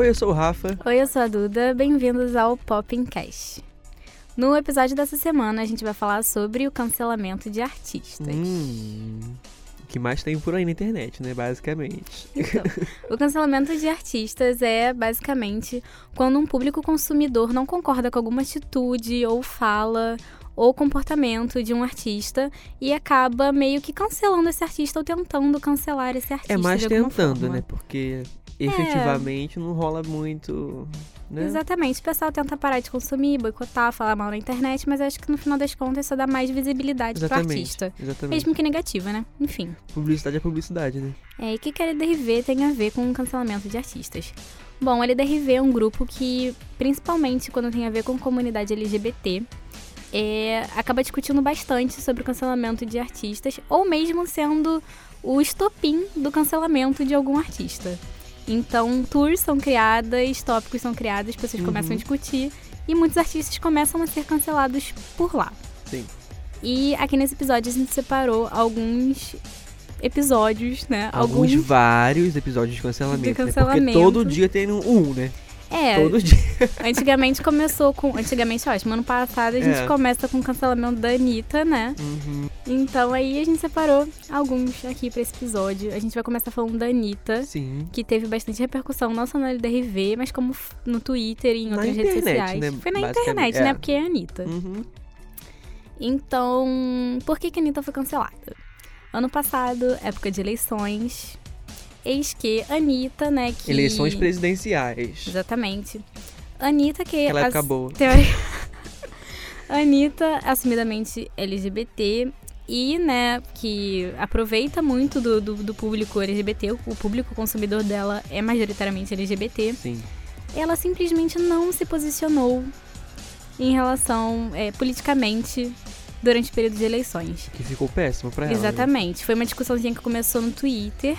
Oi, eu sou o Rafa. Oi, eu sou a Duda. Bem-vindos ao Popcast. No episódio dessa semana, a gente vai falar sobre o cancelamento de artistas. Hum, o que mais tem por aí na internet, né? Basicamente. Então, o cancelamento de artistas é basicamente quando um público consumidor não concorda com alguma atitude ou fala ou comportamento de um artista e acaba meio que cancelando esse artista ou tentando cancelar esse artista. É mais tentando, forma. né? Porque efetivamente não rola muito. Né? Exatamente. O pessoal tenta parar de consumir, boicotar, falar mal na internet, mas acho que no final das contas isso dá mais visibilidade pro Exatamente. artista. Exatamente. Mesmo que negativa, né? Enfim. Publicidade é publicidade, né? É, e o que que a LDRV tem a ver com o cancelamento de artistas? Bom, a LDRV é um grupo que, principalmente quando tem a ver com comunidade LGBT, é, acaba discutindo bastante sobre o cancelamento de artistas, ou mesmo sendo o estopim do cancelamento de algum artista. Então, tours são criadas, tópicos são criados, pessoas Uhum. começam a discutir, e muitos artistas começam a ser cancelados por lá. Sim. E aqui nesse episódio a gente separou alguns episódios, né? Alguns vários episódios de cancelamento. De Né? Porque cancelamento. todo dia tem um, um, né? É, Todo dia. antigamente começou com. Antigamente, ótimo, ano passado a gente É. começa com o cancelamento da Anitta, né? Uhum. Então aí a gente separou alguns aqui pra esse episódio. A gente vai começar falando da Anitta, Sim. que teve bastante repercussão, não só na LDRV, mas como no Twitter e em Na outras redes internet, sociais. né, Foi na internet, é. né? Porque é a Anitta. Uhum. Então, por que, que a Anitta foi cancelada? Ano passado, época de eleições. Eis que Anitta, né? Que... Eleições presidenciais. Exatamente. Anitta, que. Época as- boa. teori- Anitta, assumidamente LGBT. E, né, que aproveita muito do, do, do público LGBT, o público consumidor dela é majoritariamente LGBT. Sim. Ela simplesmente não se posicionou em relação é, politicamente durante o período de eleições. Que ficou péssimo pra ela. né? Exatamente. Foi uma discussãozinha que começou no Twitter.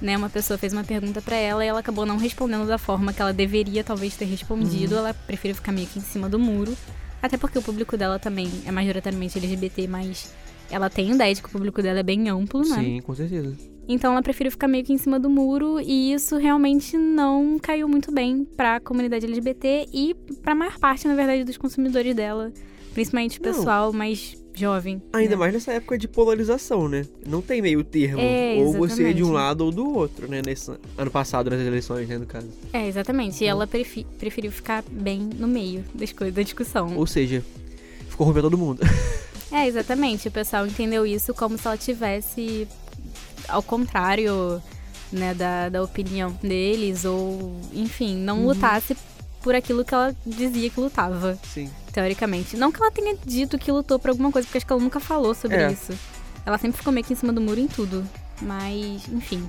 Né, uma pessoa fez uma pergunta pra ela e ela acabou não respondendo da forma que ela deveria talvez ter respondido. Uhum. Ela preferiu ficar meio que em cima do muro. Até porque o público dela também é majoritariamente LGBT, mas ela tem ideia de que o público dela é bem amplo, né? Sim, com certeza. Então ela preferiu ficar meio que em cima do muro e isso realmente não caiu muito bem pra comunidade LGBT e pra maior parte, na verdade, dos consumidores dela. Principalmente o Não. pessoal mais jovem. Ainda né? mais nessa época de polarização, né? Não tem meio termo. É, ou você é de um lado ou do outro, né? Nesse ano passado, nas eleições, né, no caso. É, exatamente. E ela prefi- preferiu ficar bem no meio das coisas, da discussão. Ou seja, ficou pra todo mundo. É, exatamente. O pessoal entendeu isso como se ela tivesse ao contrário, né, da, da opinião deles, ou, enfim, não Uhum. lutasse por aquilo que ela dizia que lutava, Sim. teoricamente. Não que ela tenha dito que lutou por alguma coisa, porque acho que ela nunca falou sobre É. isso. Ela sempre ficou meio que em cima do muro em tudo. Mas, enfim.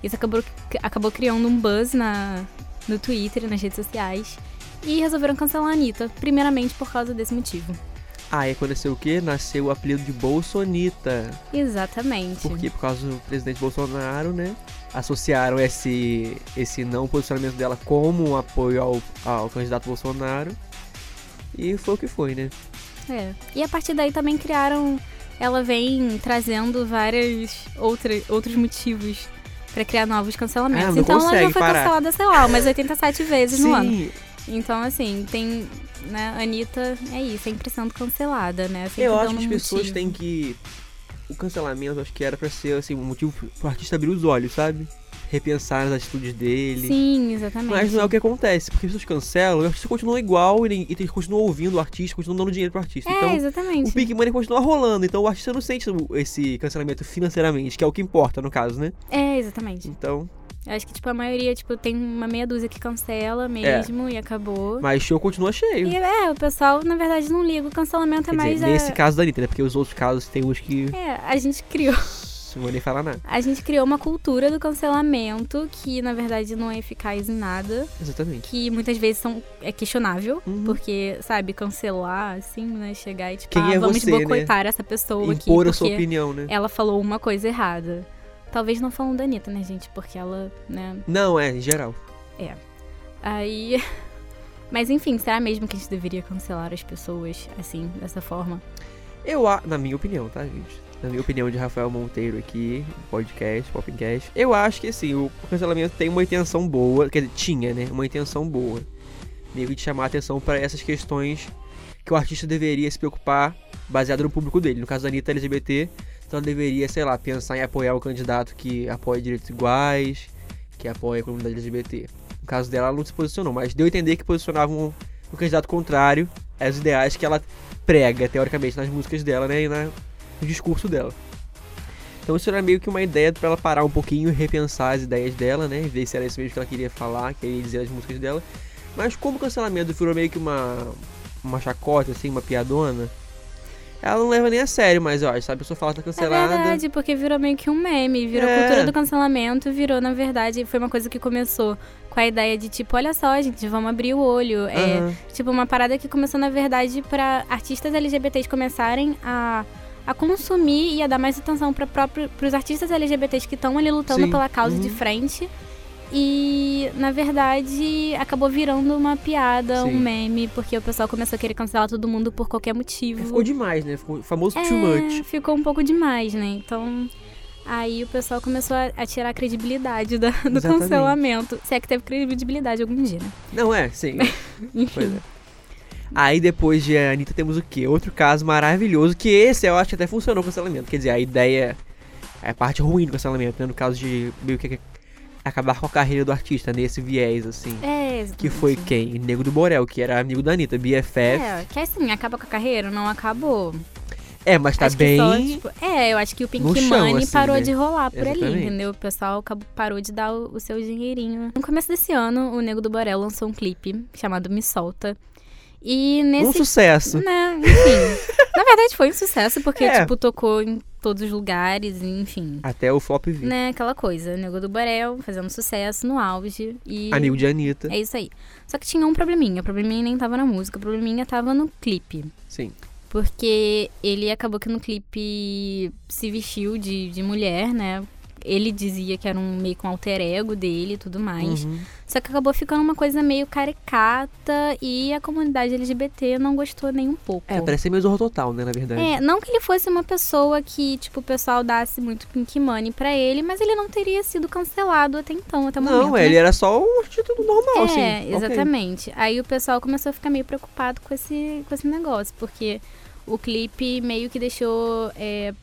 Isso acabou, acabou criando um buzz na, no Twitter nas redes sociais. E resolveram cancelar a Anitta, primeiramente por causa desse motivo. Ah, e aconteceu o quê? Nasceu o apelido de Bolsonita. Exatamente. Por quê? Por causa do presidente Bolsonaro, né? Associaram esse, esse não posicionamento dela como um apoio ao, ao candidato Bolsonaro. E foi o que foi, né? É. E a partir daí também criaram. Ela vem trazendo vários outra, outros motivos pra criar novos cancelamentos. Ah, então ela já foi parar. cancelada, sei lá, umas 87 vezes no ano. Sim, Então, assim, tem. Né, a Anitta é isso, sempre sendo cancelada, né? Sempre eu acho que as um pessoas motivo. têm que. O cancelamento acho que era pra ser assim, um motivo pro artista abrir os olhos, sabe? Repensar as atitudes dele. Sim, exatamente. Mas não é o que acontece, porque as pessoas cancelam, o artista continua igual e, e continua ouvindo o artista, continua dando dinheiro pro artista. É, então, exatamente. o Big Money continua rolando, então o artista não sente esse cancelamento financeiramente, que é o que importa no caso, né? É, exatamente. Então, Eu acho que, tipo, a maioria, tipo, tem uma meia dúzia que cancela mesmo e acabou. mas show continua cheio. E é, o pessoal, na verdade, não liga. O cancelamento é Quer mais. dizer, a- nesse caso da Anitta, né? Porque os outros casos tem uns que É, a gente criou. não vou nem falar nada. A gente criou uma cultura do cancelamento que, na verdade, não é eficaz em nada. Exatamente. Que muitas vezes são, é questionável. Uhum. Porque, sabe, cancelar, assim, né? Chegar e, tipo, Quem ah, é vamos você, né? boicotar essa pessoa aqui. Impor a sua opinião, né? ela falou uma coisa errada. Talvez não falando da Anitta, né, gente? Porque ela, né, Não, é, em geral. Aí. Mas enfim, será mesmo que a gente deveria cancelar as pessoas assim, dessa forma? Eu, a- na minha opinião, tá, gente? na minha opinião, de Rafael Monteiro aqui, podcast, Popcast. Eu acho que assim, o cancelamento tem uma intenção boa, quer dizer, tinha, né? Uma intenção boa. Meio de chamar a atenção para essas questões que o artista deveria se preocupar baseado no público dele. No caso da Anitta LGBT, então deveria, sei lá, pensar em apoiar o candidato que apoia direitos iguais, que apoia a comunidade LGBT. No caso dela, ela não se posicionou, mas deu a entender que posicionava um, um candidato contrário aos ideais que ela prega, teoricamente, nas músicas dela, né? E na, no discurso dela. Então isso era meio que uma ideia para ela parar um pouquinho e repensar as ideias dela, né? Ver se era isso mesmo que ela queria falar, queria dizer as músicas dela. Mas como o cancelamento virou meio que uma, uma chacota, assim, uma piadona, ela não leva nem a sério, mas eu acho, sabe? A pessoa fala que tá cancelada. É verdade, porque virou meio que um meme, virou É. cultura do cancelamento, virou, na verdade, foi uma coisa que começou com a ideia de tipo, olha só, gente, vamos abrir o olho. É, Aham. Tipo, uma parada que começou, na verdade, pra artistas LGBTs começarem a, a consumir e a dar mais atenção para os artistas LGBTs que estão ali lutando Sim. pela causa Uhum. de frente. E, na verdade, acabou virando uma piada, Sim. um meme, porque o pessoal começou a querer cancelar todo mundo por qualquer motivo. Ficou demais, né? Ficou famoso É, too much. ficou um pouco demais, né? Então, aí o pessoal começou a, a tirar a credibilidade da- do Exatamente. cancelamento. Se é que teve credibilidade algum dia, né? Não é, sim. Enfim. Pois é. Aí depois de Anitta temos o quê? Outro caso maravilhoso, que esse eu acho que até funcionou o cancelamento. Quer dizer, a ideia é a parte ruim do cancelamento, né? No caso de meio que acabar com a carreira do artista nesse viés, assim. É, Que foi exatamente. quem? Nego do Borel, que era amigo da Anitta, BFF. É, que assim, acaba com a carreira? Não acabou. É, mas tá Acho bem. só, tipo, é, eu acho que o Pink chão, Money assim, parou né? de rolar por ali, Exatamente. entendeu? O pessoal acabou, parou de dar o, o seu dinheirinho. No começo desse ano, o Nego do Borel lançou um clipe chamado Me Solta. E nesse Um sucesso. Né, enfim. Na verdade foi um sucesso, porque, É. tipo, tocou em todos os lugares, enfim. Até o flop vir. Né, aquela coisa, Nego do Borel fazendo sucesso no auge. E Amigo de Anitta. é isso aí. Só que tinha um probleminha. O probleminha nem tava na música, o probleminha tava no clipe. Sim. Porque ele acabou que no clipe se vestiu de, de mulher, né? Ele dizia que era um meio com alter ego dele e tudo mais. Uhum. Só que acabou ficando uma coisa meio caricata e a comunidade LGBT não gostou nem um pouco. É, parece meio Zorro Total, né, na verdade. É, não que ele fosse uma pessoa que, tipo, o pessoal dasse muito pink money pra ele, mas ele não teria sido cancelado até então, até o momento. Não, né? ele era só um título normal, assim. É, exatamente. Aí o pessoal começou a ficar meio preocupado com esse, com esse negócio, porque o clipe meio que deixou. é,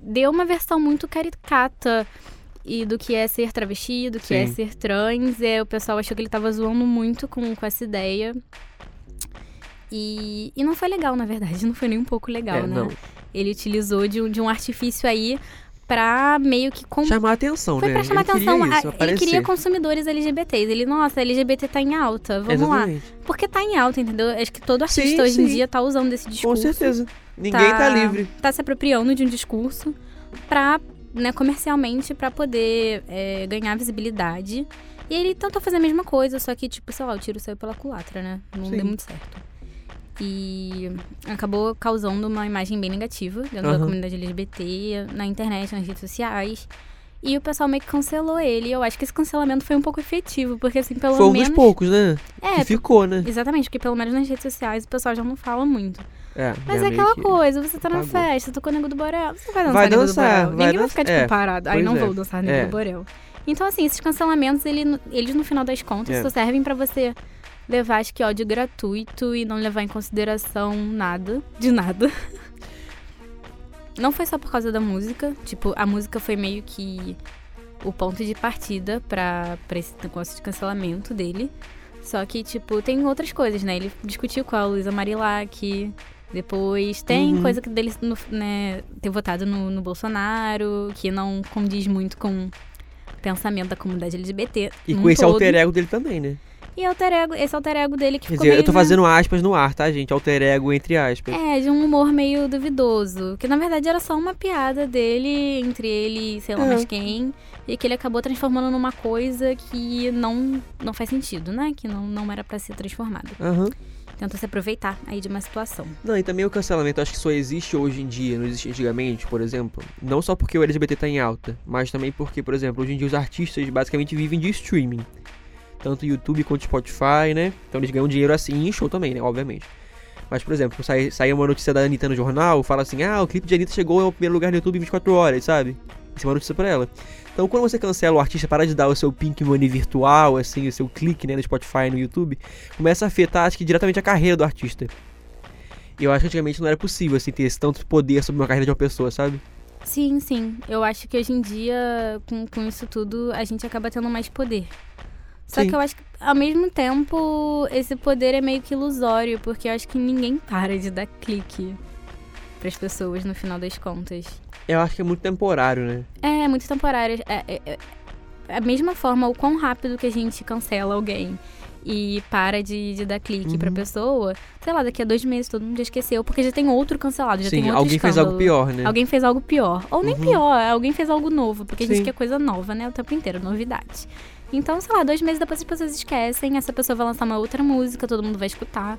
deu uma versão muito caricata e do que é ser travesti, do que é Sim. ser trans. É, o pessoal achou que ele tava zoando muito com, com essa ideia. E, e não foi legal, na verdade, não foi nem um pouco legal, É, né? não. Ele utilizou de de um artifício aí pra meio que com- Chamar atenção, foi né? pra chamar ele queria atenção. Isso, a- ele queria consumidores LGBTs. Ele, nossa, LGBT tá em alta, vamos lá. Exatamente. Porque tá em alta, entendeu? Acho que todo artista Sim, hoje em sim. dia tá usando esse Com discurso. certeza. Ninguém tá, livre. Tá se apropriando de um discurso pra, né, comercialmente, pra poder é, ganhar visibilidade. E ele tentou fazer a mesma coisa, só que, tipo, sei lá, o tiro saiu pela culatra, né? Não Sim. deu muito certo. E acabou causando uma imagem bem negativa dentro da Aham. comunidade LGBT, na internet, nas redes sociais. E o pessoal meio que cancelou ele. Eu acho que esse cancelamento foi um pouco efetivo, porque assim, pelo Foi um menos. dos poucos, né? É, que ficou, né? Exatamente, porque pelo menos nas redes sociais o pessoal já não fala muito. É, Mas é aquela que- coisa, você tá na apagou. festa, tocou Nego do Borel, você vai dançar Vai Nego dançar, do Borel. vai Ninguém vai dançar- ficar, tipo, é, parado. Aí não é. vou dançar Nego É. do Borel. Então, assim, esses cancelamentos, ele, eles no final das contas É. só servem pra você levar, acho que, ódio gratuito e não levar em consideração nada, de nada. Não foi só por causa da música, tipo, a música foi meio que o ponto de partida pra, pra esse negócio de cancelamento dele. Só que, tipo, tem outras coisas, né? Ele discutiu com a Luísa Marilac. Depois tem Uhum. coisa que dele no- né, ter votado no, no Bolsonaro, que não condiz muito com o pensamento da comunidade LGBT. E com esse todo. alter ego dele também, né? E alter ego, esse alter ego dele que Quer ficou dizer, eu meio, tô né, fazendo aspas no ar, tá, gente? Alter ego entre aspas. É, de um humor meio duvidoso. Que na verdade era só uma piada dele, entre ele e sei lá É. mais quem. E que ele acabou transformando numa coisa que não, não faz sentido, né? Que não, não era pra ser transformado. Aham. Tentou se aproveitar aí de uma situação. Não, e também o cancelamento acho que só existe hoje em dia, não existe antigamente, por exemplo. Não só porque o LGBT tá em alta, mas também porque, por exemplo, hoje em dia os artistas basicamente vivem de streaming. Tanto YouTube quanto Spotify, né? Então eles ganham dinheiro assim e em show também, né? Obviamente. Mas, por exemplo, sai, sai uma notícia da Anitta no jornal, fala assim, ah, o clipe de Anitta chegou ao primeiro lugar no YouTube em 24 horas, sabe? Isso é uma notícia pra ela. Então, quando você cancela o artista, para de dar o seu pink money virtual, assim, o seu clique, né, no Spotify no YouTube, começa a afetar, acho que, diretamente a carreira do artista. E eu acho que antigamente não era possível, assim, ter esse tanto poder sobre uma carreira de uma pessoa, sabe? Sim, sim. Eu acho que hoje em dia, com, com isso tudo, a gente acaba tendo mais poder. Só Sim. que eu acho que, ao mesmo tempo, esse poder é meio que ilusório, porque eu acho que ninguém para de dar clique pras pessoas no final das contas. Eu acho que é muito temporário, né? É, é muito temporário. É, é, é- a mesma forma, o quão rápido que a gente cancela alguém e para de, de dar clique pra Uhum. pessoa, sei lá, daqui a dois meses todo mundo já esqueceu, porque já tem outro cancelado, já tem Sim, outro alguém fez algo escândalo. pior, né? Alguém fez algo pior. Ou nem Uhum. pior, alguém fez algo novo, porque a gente Sim. quer coisa nova, né? O tempo inteiro, novidade. Então, sei lá, dois meses depois as pessoas esquecem, essa pessoa vai lançar uma outra música, todo mundo vai escutar.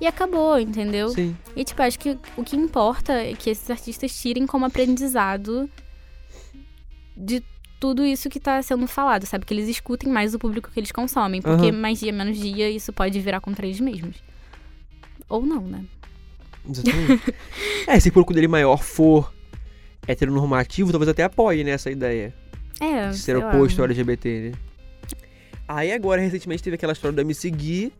E acabou, entendeu? Sim. E, tipo, acho que o que importa é que esses artistas tirem como aprendizado de tudo isso que tá sendo falado, sabe? Que eles escutem mais o público que eles consomem. Porque Aham. mais dia, menos dia, isso pode virar contra eles mesmos. Ou não, né? Exatamente. é, se o público dele maior for heteronormativo, talvez até apoie nessa ideia. É, de ser oposto ao LGBT, né? Aí agora, recentemente, teve aquela história do MC Gui.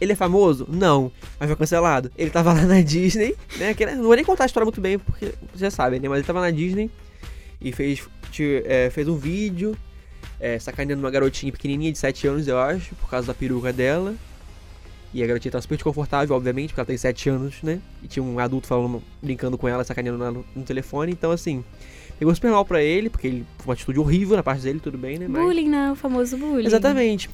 Ele é famoso? Não. Mas foi cancelado. Ele tava lá na Disney, né? que- Não vou nem contar a história muito bem, porque vocês já sabem, né? Mas ele tava na Disney e fez, te- é, fez um vídeo é, sacaneando uma garotinha pequenininha de 7 anos, eu acho, por causa da peruca dela. E a garotinha tava super desconfortável, obviamente, porque ela tem 7 anos, né? E tinha um adulto falando, brincando com ela, sacaneando no, no telefone. Então, assim, pegou super mal pra ele, porque ele foi uma atitude horrível na parte dele, tudo bem, né? Mas- Bullying, né? O famoso bullying. Exatamente,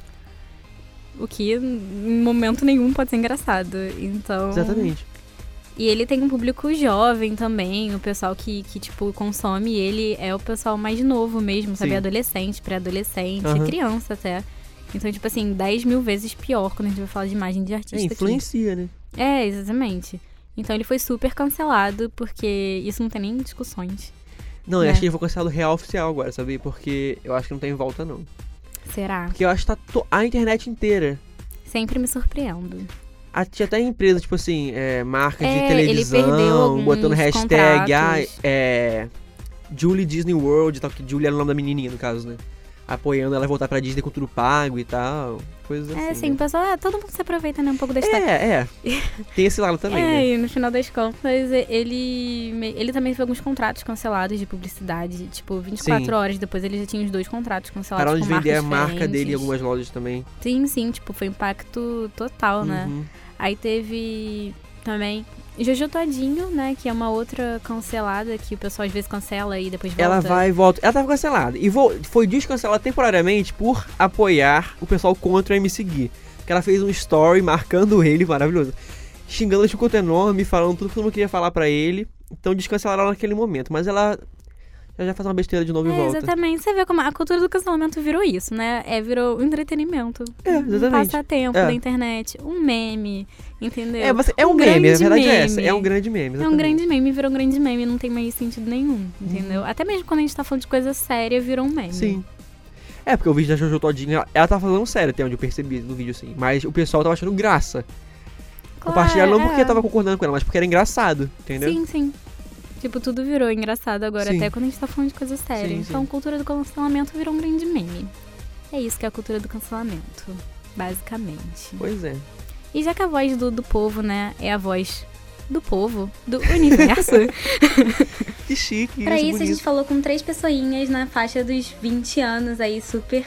O que em momento nenhum pode ser engraçado. Então. exatamente. E ele tem um público jovem também. O pessoal que, que tipo, consome ele é o pessoal mais novo mesmo, sabe? Sim. Adolescente, pré-adolescente, Aham. criança até. Então, tipo assim, 10 mil vezes pior quando a gente vai falar de imagem de artista. É, aqui. influencia, né? É, exatamente. Então ele foi super cancelado, porque isso não tem nem discussões. Não, eu Né? acho que ele foi cancelado real oficial agora, sabia? Porque eu acho que não tem volta, não. Será? Porque eu acho que tá to- a internet inteira. Sempre me surpreendo. A- Tinha até empresa, tipo assim, é, marca de É, ele televisão, botando hashtag, ah, é. Julie Disney World tal, que Julie era o nome da menininha, no caso, né? Apoiando ela voltar pra Disney com tudo pago e tal. Coisas assim. É, sim, né? o pessoal, é, todo mundo se aproveita, né, um pouco da história. É, é. Tem esse lado também, é, né? e no final das contas, ele, ele também teve alguns contratos cancelados de publicidade. Tipo, 24 Sim. horas depois ele já tinha os dois contratos cancelados Pararam de vender a marca dele em algumas lojas também. Sim, sim, tipo, foi um impacto total, né? Uhum. Aí teve também Jojo Todinho, né, que é uma outra cancelada que o pessoal às vezes cancela e depois volta. Ela vai e volta. Ela tava cancelada. E foi descancelada temporariamente por apoiar o pessoal contra o MC Gui. Que ela fez um story marcando ele, maravilhoso. Xingando de quanto enorme, falando tudo que todo mundo queria falar pra ele. Então descancelaram ela naquele momento. Mas ela já, já faz uma besteira de novo e É, volta. exatamente. Você vê como a cultura do cancelamento virou isso, né? É, virou um entretenimento. É, Um exatamente. passatempo É. da internet. Um meme, entendeu? É, você- é um, Um meme, grande verdade é meme. essa. É um grande meme. É um exatamente. grande meme, virou um grande meme, não tem mais sentido nenhum, entendeu? Uhum. Até mesmo quando a gente tá falando de coisa séria, virou um meme. Sim. É, porque o vídeo da Jojo Todinho, ela, ela tá falando sério até onde eu percebi no vídeo, assim. Mas o pessoal tava achando graça. Claro, Compartilharam não porque é. tava concordando com ela, mas porque era engraçado, entendeu? Sim, sim. Tipo, tudo virou engraçado agora, Sim. até quando a gente tá falando de coisa séria. Sim, então, sim. cultura do cancelamento virou um grande meme. É isso que é a cultura do cancelamento, basicamente. Pois é. E já que a voz do, do povo, né, é a voz do povo, do universo, Que chique, Pra isso, isso, a bonito. gente falou com três pessoinhas na faixa dos 20 anos aí, super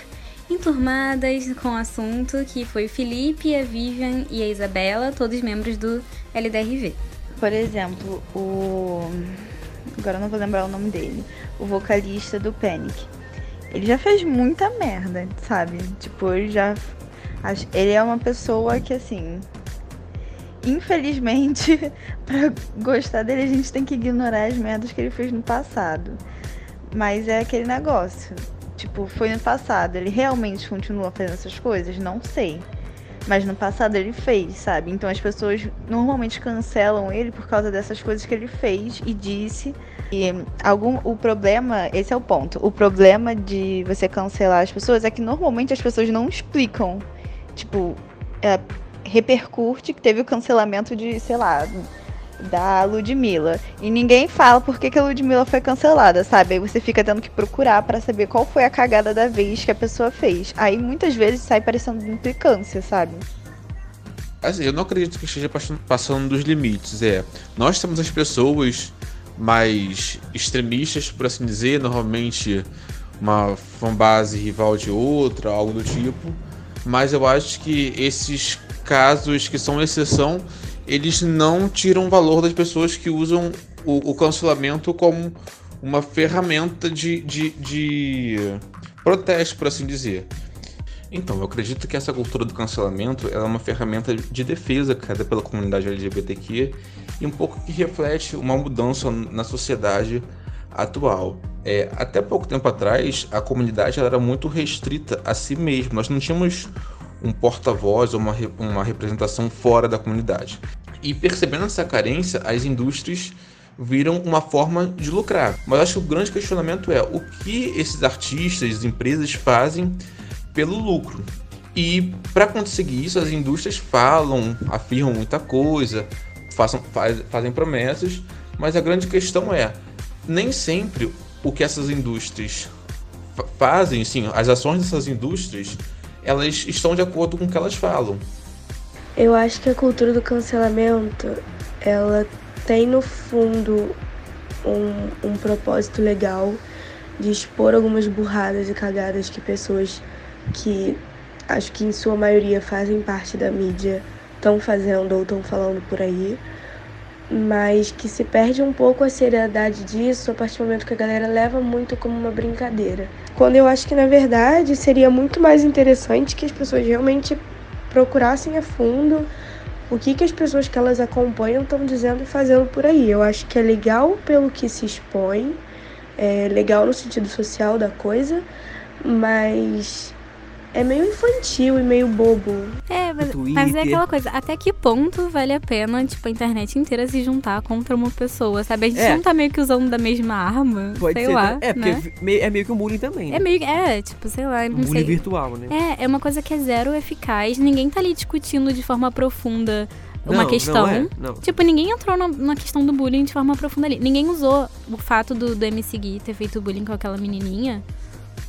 enturmadas com o assunto, que foi o Felipe, a Vivian e a Isabela, todos membros do LDRV. Por exemplo, o. Agora eu não vou lembrar o nome dele. O vocalista do Panic. Ele já fez muita merda, sabe? Tipo, ele já. Ele é uma pessoa que, assim. Infelizmente, pra gostar dele, a gente tem que ignorar as merdas que ele fez no passado. Mas é aquele negócio. Tipo, foi no passado. Ele realmente continua fazendo essas coisas? Não sei. Mas no passado ele fez, sabe? Então as pessoas normalmente cancelam ele por causa dessas coisas que ele fez e disse. E algum o problema, esse é o ponto. O problema de você cancelar as pessoas é que normalmente as pessoas não explicam, tipo, é, repercute que teve o cancelamento de, sei lá, da Ludmilla. E ninguém fala por que, que a Ludmilla foi cancelada, sabe? Aí você fica tendo que procurar para saber qual foi a cagada da vez que a pessoa fez. Aí muitas vezes sai parecendo implicância, sabe? Assim, eu não acredito que esteja passando dos limites. É, nós temos as pessoas mais extremistas, por assim dizer, normalmente uma fanbase rival de outra, algo do tipo. Mas eu acho que esses casos que são exceção eles não tiram valor das pessoas que usam o, o cancelamento como uma ferramenta de, de, de protesto, por assim dizer. Então, eu acredito que essa cultura do cancelamento é uma ferramenta de defesa criada pela comunidade LGBTQ e um pouco que reflete uma mudança na sociedade atual. É, até pouco tempo atrás, a comunidade era muito restrita a si mesma. Nós não tínhamos um porta-voz ou uma, uma representação fora da comunidade. E percebendo essa carência, as indústrias viram uma forma de lucrar. Mas acho que o grande questionamento é o que esses artistas, empresas fazem pelo lucro. E para conseguir isso, as indústrias falam, afirmam muita coisa, façam, faz, fazem promessas, mas a grande questão é nem sempre o que essas indústrias fazem, sim, as ações dessas indústrias elas estão de acordo com o que elas falam. Eu acho que a cultura do cancelamento, ela tem no fundo um, um propósito legal de expor algumas burradas e cagadas que pessoas que acho que em sua maioria fazem parte da mídia estão fazendo ou estão falando por aí, mas que se perde um pouco a seriedade disso a partir do momento que a galera leva muito como uma brincadeira. Quando eu acho que na verdade seria muito mais interessante que as pessoas realmente procurassem a fundo o que, que as pessoas que elas acompanham estão dizendo e fazendo por aí. Eu acho que é legal pelo que se expõe, é legal no sentido social da coisa, mas é meio infantil e meio bobo. É, mas, mas, é aquela coisa, até que ponto vale a pena, tipo, a internet inteira se juntar contra uma pessoa, sabe? A gente é. não tá meio que usando da mesma arma, Pode sei ser, lá, É, porque né? é meio que um bullying também, né? É meio, é, tipo, sei lá, não um bullying virtual, né? É, é uma coisa que é zero eficaz, ninguém tá ali discutindo de forma profunda uma não, questão. Não é, não. Tipo, ninguém entrou na, na, questão do bullying de forma profunda ali. Ninguém usou o fato do, do MC Gui ter feito bullying com aquela menininha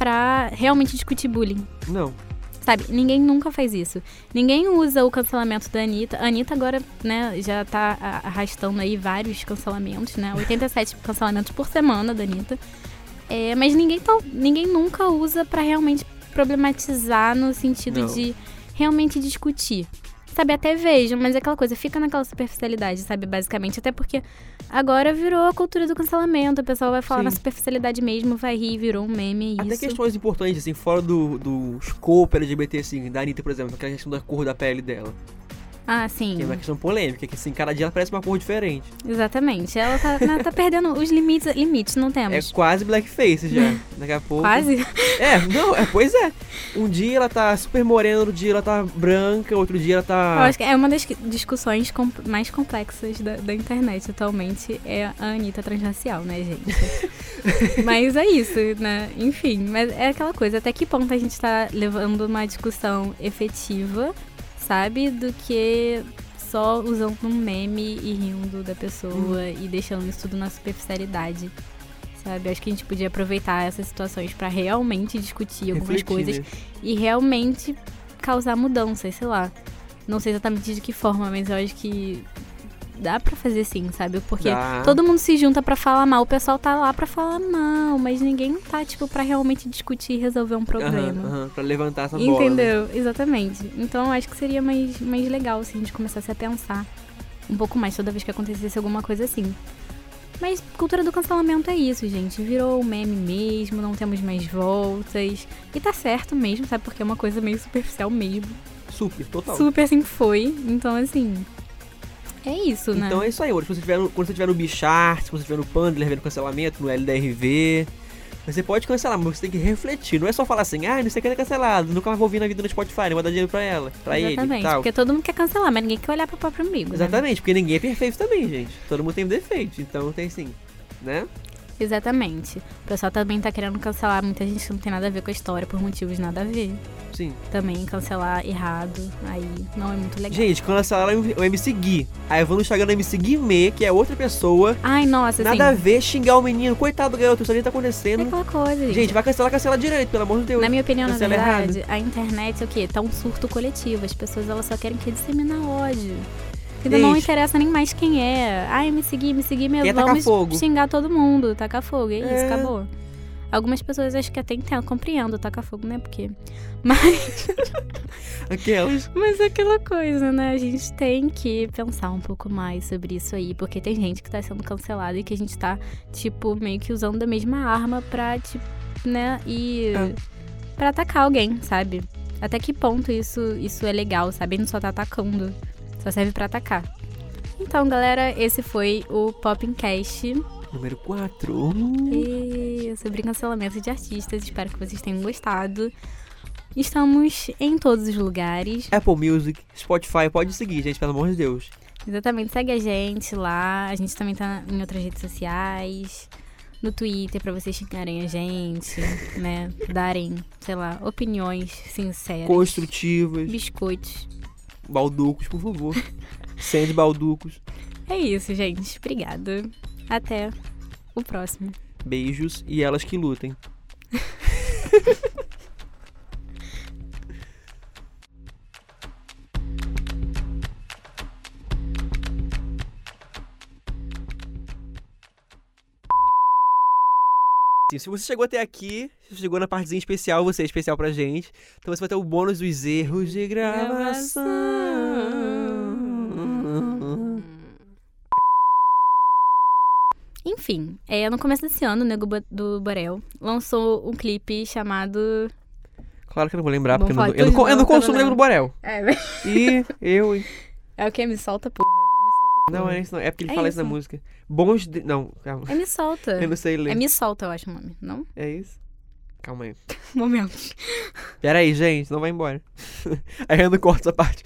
pra realmente discutir bullying. Não. Sabe, ninguém nunca faz isso. Ninguém usa o cancelamento da Anitta. A Anitta agora, né, já tá arrastando aí vários cancelamentos, né? 87 cancelamentos por semana da Anitta. É, mas ninguém, tá, ninguém nunca usa para realmente problematizar no sentido Não. de realmente discutir. Sabe, até vejam, mas é aquela coisa, fica naquela superficialidade, sabe, basicamente. Até porque agora virou a cultura do cancelamento, o pessoal vai falar Sim. na superficialidade mesmo, vai rir, virou um meme, é isso. Até questões importantes, assim, fora do, do scope LGBT, assim, da Anitta, por exemplo, aquela questão da cor da pele dela. Ah, sim. Que é uma questão polêmica, que assim, cada dia ela parece uma cor diferente. Exatamente. Ela tá, ela tá perdendo os limites. Limites, não temos. É quase blackface já. Daqui a pouco. Quase? É, não, é, pois é. Um dia ela tá super morena, outro dia ela tá branca, outro dia ela tá. Eu acho que é uma das discussões mais complexas da, da, internet atualmente é a Anitta transracial, né, gente? mas é isso, né? Enfim, mas é aquela coisa, até que ponto a gente tá levando uma discussão efetiva sabe? Do que só usando um meme e rindo da pessoa uhum. e deixando isso tudo na superficialidade. Sabe? Acho que a gente podia aproveitar essas situações para realmente discutir algumas Refletir, coisas né? e realmente causar mudanças, sei lá. Não sei exatamente de que forma, mas eu acho que dá pra fazer sim, sabe? Porque dá. todo mundo se junta para falar mal. O pessoal tá lá para falar mal, mas ninguém tá, tipo, para realmente discutir e resolver um problema. Uhum, uhum, pra levantar essa bola. Né? Entendeu? Exatamente. Então acho que seria mais, mais legal, assim, a gente começasse a pensar um pouco mais toda vez que acontecesse alguma coisa assim. Mas cultura do cancelamento é isso, gente. Virou um meme mesmo, não temos mais voltas. E tá certo mesmo, sabe? Porque é uma coisa meio superficial mesmo. Super, total. Super assim foi. Então, assim, é isso, né? Então é isso aí, hoje. Quando você estiver no, quando você tiver no Bichart, quando você estiver no Pandler vendo cancelamento, no LDRV, você pode cancelar, mas você tem que refletir. Não é só falar assim, ah, não sei o que é cancelado, nunca mais vou ouvir na vida no Spotify, não vou dar dinheiro pra ela, pra Exatamente, ele. Tal. Porque todo mundo quer cancelar, mas ninguém quer olhar pro próprio amigo. Né? Exatamente, né? porque ninguém é perfeito também, gente. Todo mundo tem defeito, então tem sim, né? Exatamente. O pessoal também tá querendo cancelar muita gente que não tem nada a ver com a história por motivos nada a ver. Sim. Também cancelar errado, aí não é muito legal. Gente, cancelaram o MC Gui. Aí eu vou no Instagram do MC Guimê, que é outra pessoa. Ai, nossa, Nada a assim, ver, xingar o menino. Coitado do garoto, isso ali tá é acontecendo. aquela coisa, gente. Gente, vai cancelar, cancela direito, pelo amor de Deus. Na minha opinião, na Cancela verdade, a internet é o quê? Tá um surto coletivo. As pessoas elas só querem que disseminar ódio. Ainda não interessa nem mais quem é. Ai, me seguir, me seguir mesmo. Quer tacar Vamos fogo. xingar todo mundo, tacar fogo. É isso, É. acabou. Algumas pessoas acho que até entendem, compreendo tacar fogo, né? Porque. Mas, Aquelas. mas é aquela coisa, né? A gente tem que pensar um pouco mais sobre isso aí. Porque tem gente que tá sendo cancelada e que a gente tá, tipo, meio que usando da mesma arma pra, tipo, né? E. É. Pra atacar alguém, sabe? Até que ponto isso, isso é legal, sabe? A gente só tá atacando. Só serve pra atacar. Então, galera, esse foi o Popincast Número 4. e sobre cancelamento de artistas. Espero que vocês tenham gostado. Estamos em todos os lugares. Apple Music, Spotify, pode seguir, gente, pelo amor de Deus. Exatamente, segue a gente lá. A gente também tá em outras redes sociais. No Twitter, pra vocês xingarem a gente, né? Darem, sei lá, opiniões sinceras. Construtivas, Biscoitos. Balducos, por favor. Sende balducos. É isso, gente. Obrigada. Até o próximo. Beijos e elas que lutem. Se você chegou até aqui, se chegou na partezinha especial, você é especial pra gente. Então você vai ter o bônus dos erros de gravação. Enfim, é, no começo desse ano, o Nego do Borel lançou um clipe chamado. Claro que eu não vou lembrar, Vamos porque eu não, eu não, eu não consumo não Negro do Borel. É, E eu. é o que? Me solta, porra. Não, é isso não. É porque ele É fala isso isso. na música. Bons. De... Não, calma. É Me Solta. Eu não sei ler. É Me Solta, eu acho o nome, não? É isso? Calma aí. Momento. Pera aí, gente, não vai embora. aí eu não corto essa parte.